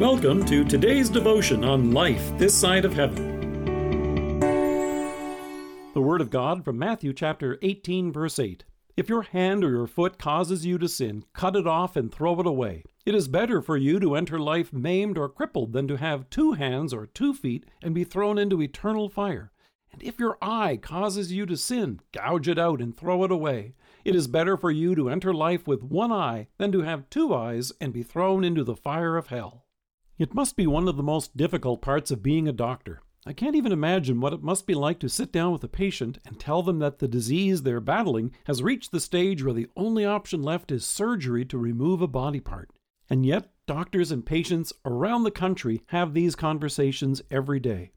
Welcome to today's devotion on life this side of heaven. The Word of God from Matthew chapter 18, verse 8. If your hand or your foot causes you to sin, cut it off and throw it away. It is better for you to enter life maimed or crippled than to have two hands or two feet and be thrown into eternal fire. And if your eye causes you to sin, gouge it out and throw it away. It is better for you to enter life with one eye than to have two eyes and be thrown into the fire of hell. It must be one of the most difficult parts of being a doctor. I can't even imagine what it must be like to sit down with a patient and tell them that the disease they're battling has reached the stage where the only option left is surgery to remove a body part. And yet, doctors and patients around the country have these conversations every day.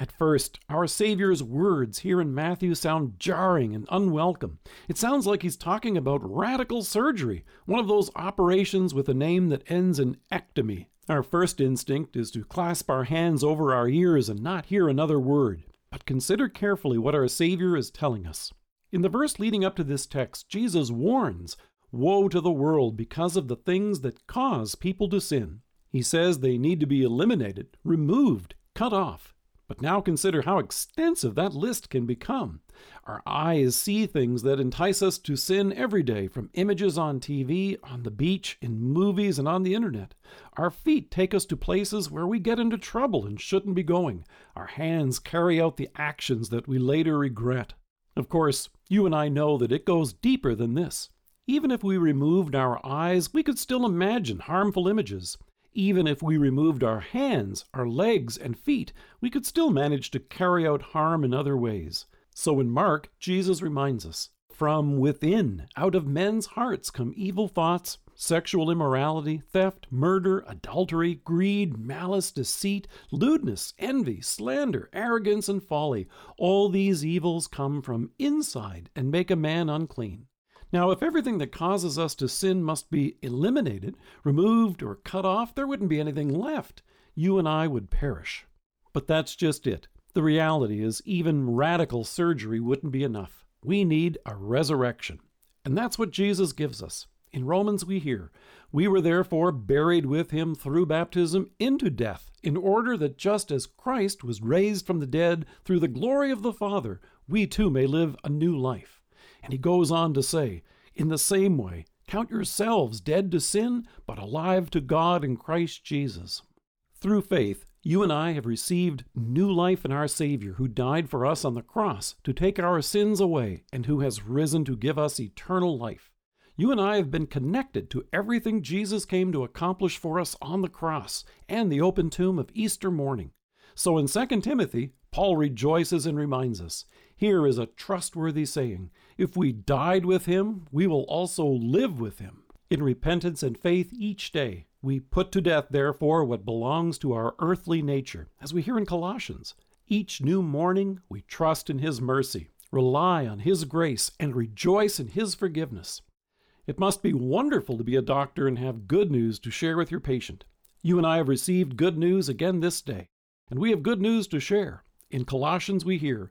At first, our Savior's words here in Matthew sound jarring and unwelcome. It sounds like he's talking about radical surgery, one of those operations with a name that ends in ectomy. Our first instinct is to clasp our hands over our ears and not hear another word. But consider carefully what our Savior is telling us. In the verse leading up to this text, Jesus warns Woe to the world because of the things that cause people to sin. He says they need to be eliminated, removed, cut off. But now consider how extensive that list can become. Our eyes see things that entice us to sin every day, from images on TV, on the beach, in movies, and on the internet. Our feet take us to places where we get into trouble and shouldn't be going. Our hands carry out the actions that we later regret. Of course, you and I know that it goes deeper than this. Even if we removed our eyes, we could still imagine harmful images. Even if we removed our hands, our legs, and feet, we could still manage to carry out harm in other ways. So in Mark, Jesus reminds us from within, out of men's hearts, come evil thoughts, sexual immorality, theft, murder, adultery, greed, malice, deceit, lewdness, envy, slander, arrogance, and folly. All these evils come from inside and make a man unclean. Now, if everything that causes us to sin must be eliminated, removed, or cut off, there wouldn't be anything left. You and I would perish. But that's just it. The reality is, even radical surgery wouldn't be enough. We need a resurrection. And that's what Jesus gives us. In Romans, we hear, We were therefore buried with him through baptism into death, in order that just as Christ was raised from the dead through the glory of the Father, we too may live a new life. And he goes on to say, In the same way, count yourselves dead to sin, but alive to God in Christ Jesus. Through faith, you and I have received new life in our Savior, who died for us on the cross to take our sins away and who has risen to give us eternal life. You and I have been connected to everything Jesus came to accomplish for us on the cross and the open tomb of Easter morning. So in 2 Timothy, Paul rejoices and reminds us here is a trustworthy saying If we died with him, we will also live with him. In repentance and faith each day, we put to death, therefore, what belongs to our earthly nature, as we hear in Colossians. Each new morning, we trust in his mercy, rely on his grace, and rejoice in his forgiveness. It must be wonderful to be a doctor and have good news to share with your patient. You and I have received good news again this day, and we have good news to share. In Colossians, we hear,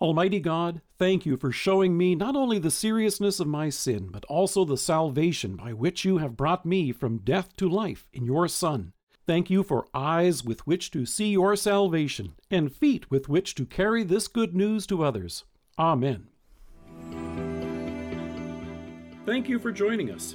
Almighty God, thank you for showing me not only the seriousness of my sin, but also the salvation by which you have brought me from death to life in your Son. Thank you for eyes with which to see your salvation and feet with which to carry this good news to others. Amen. Thank you for joining us.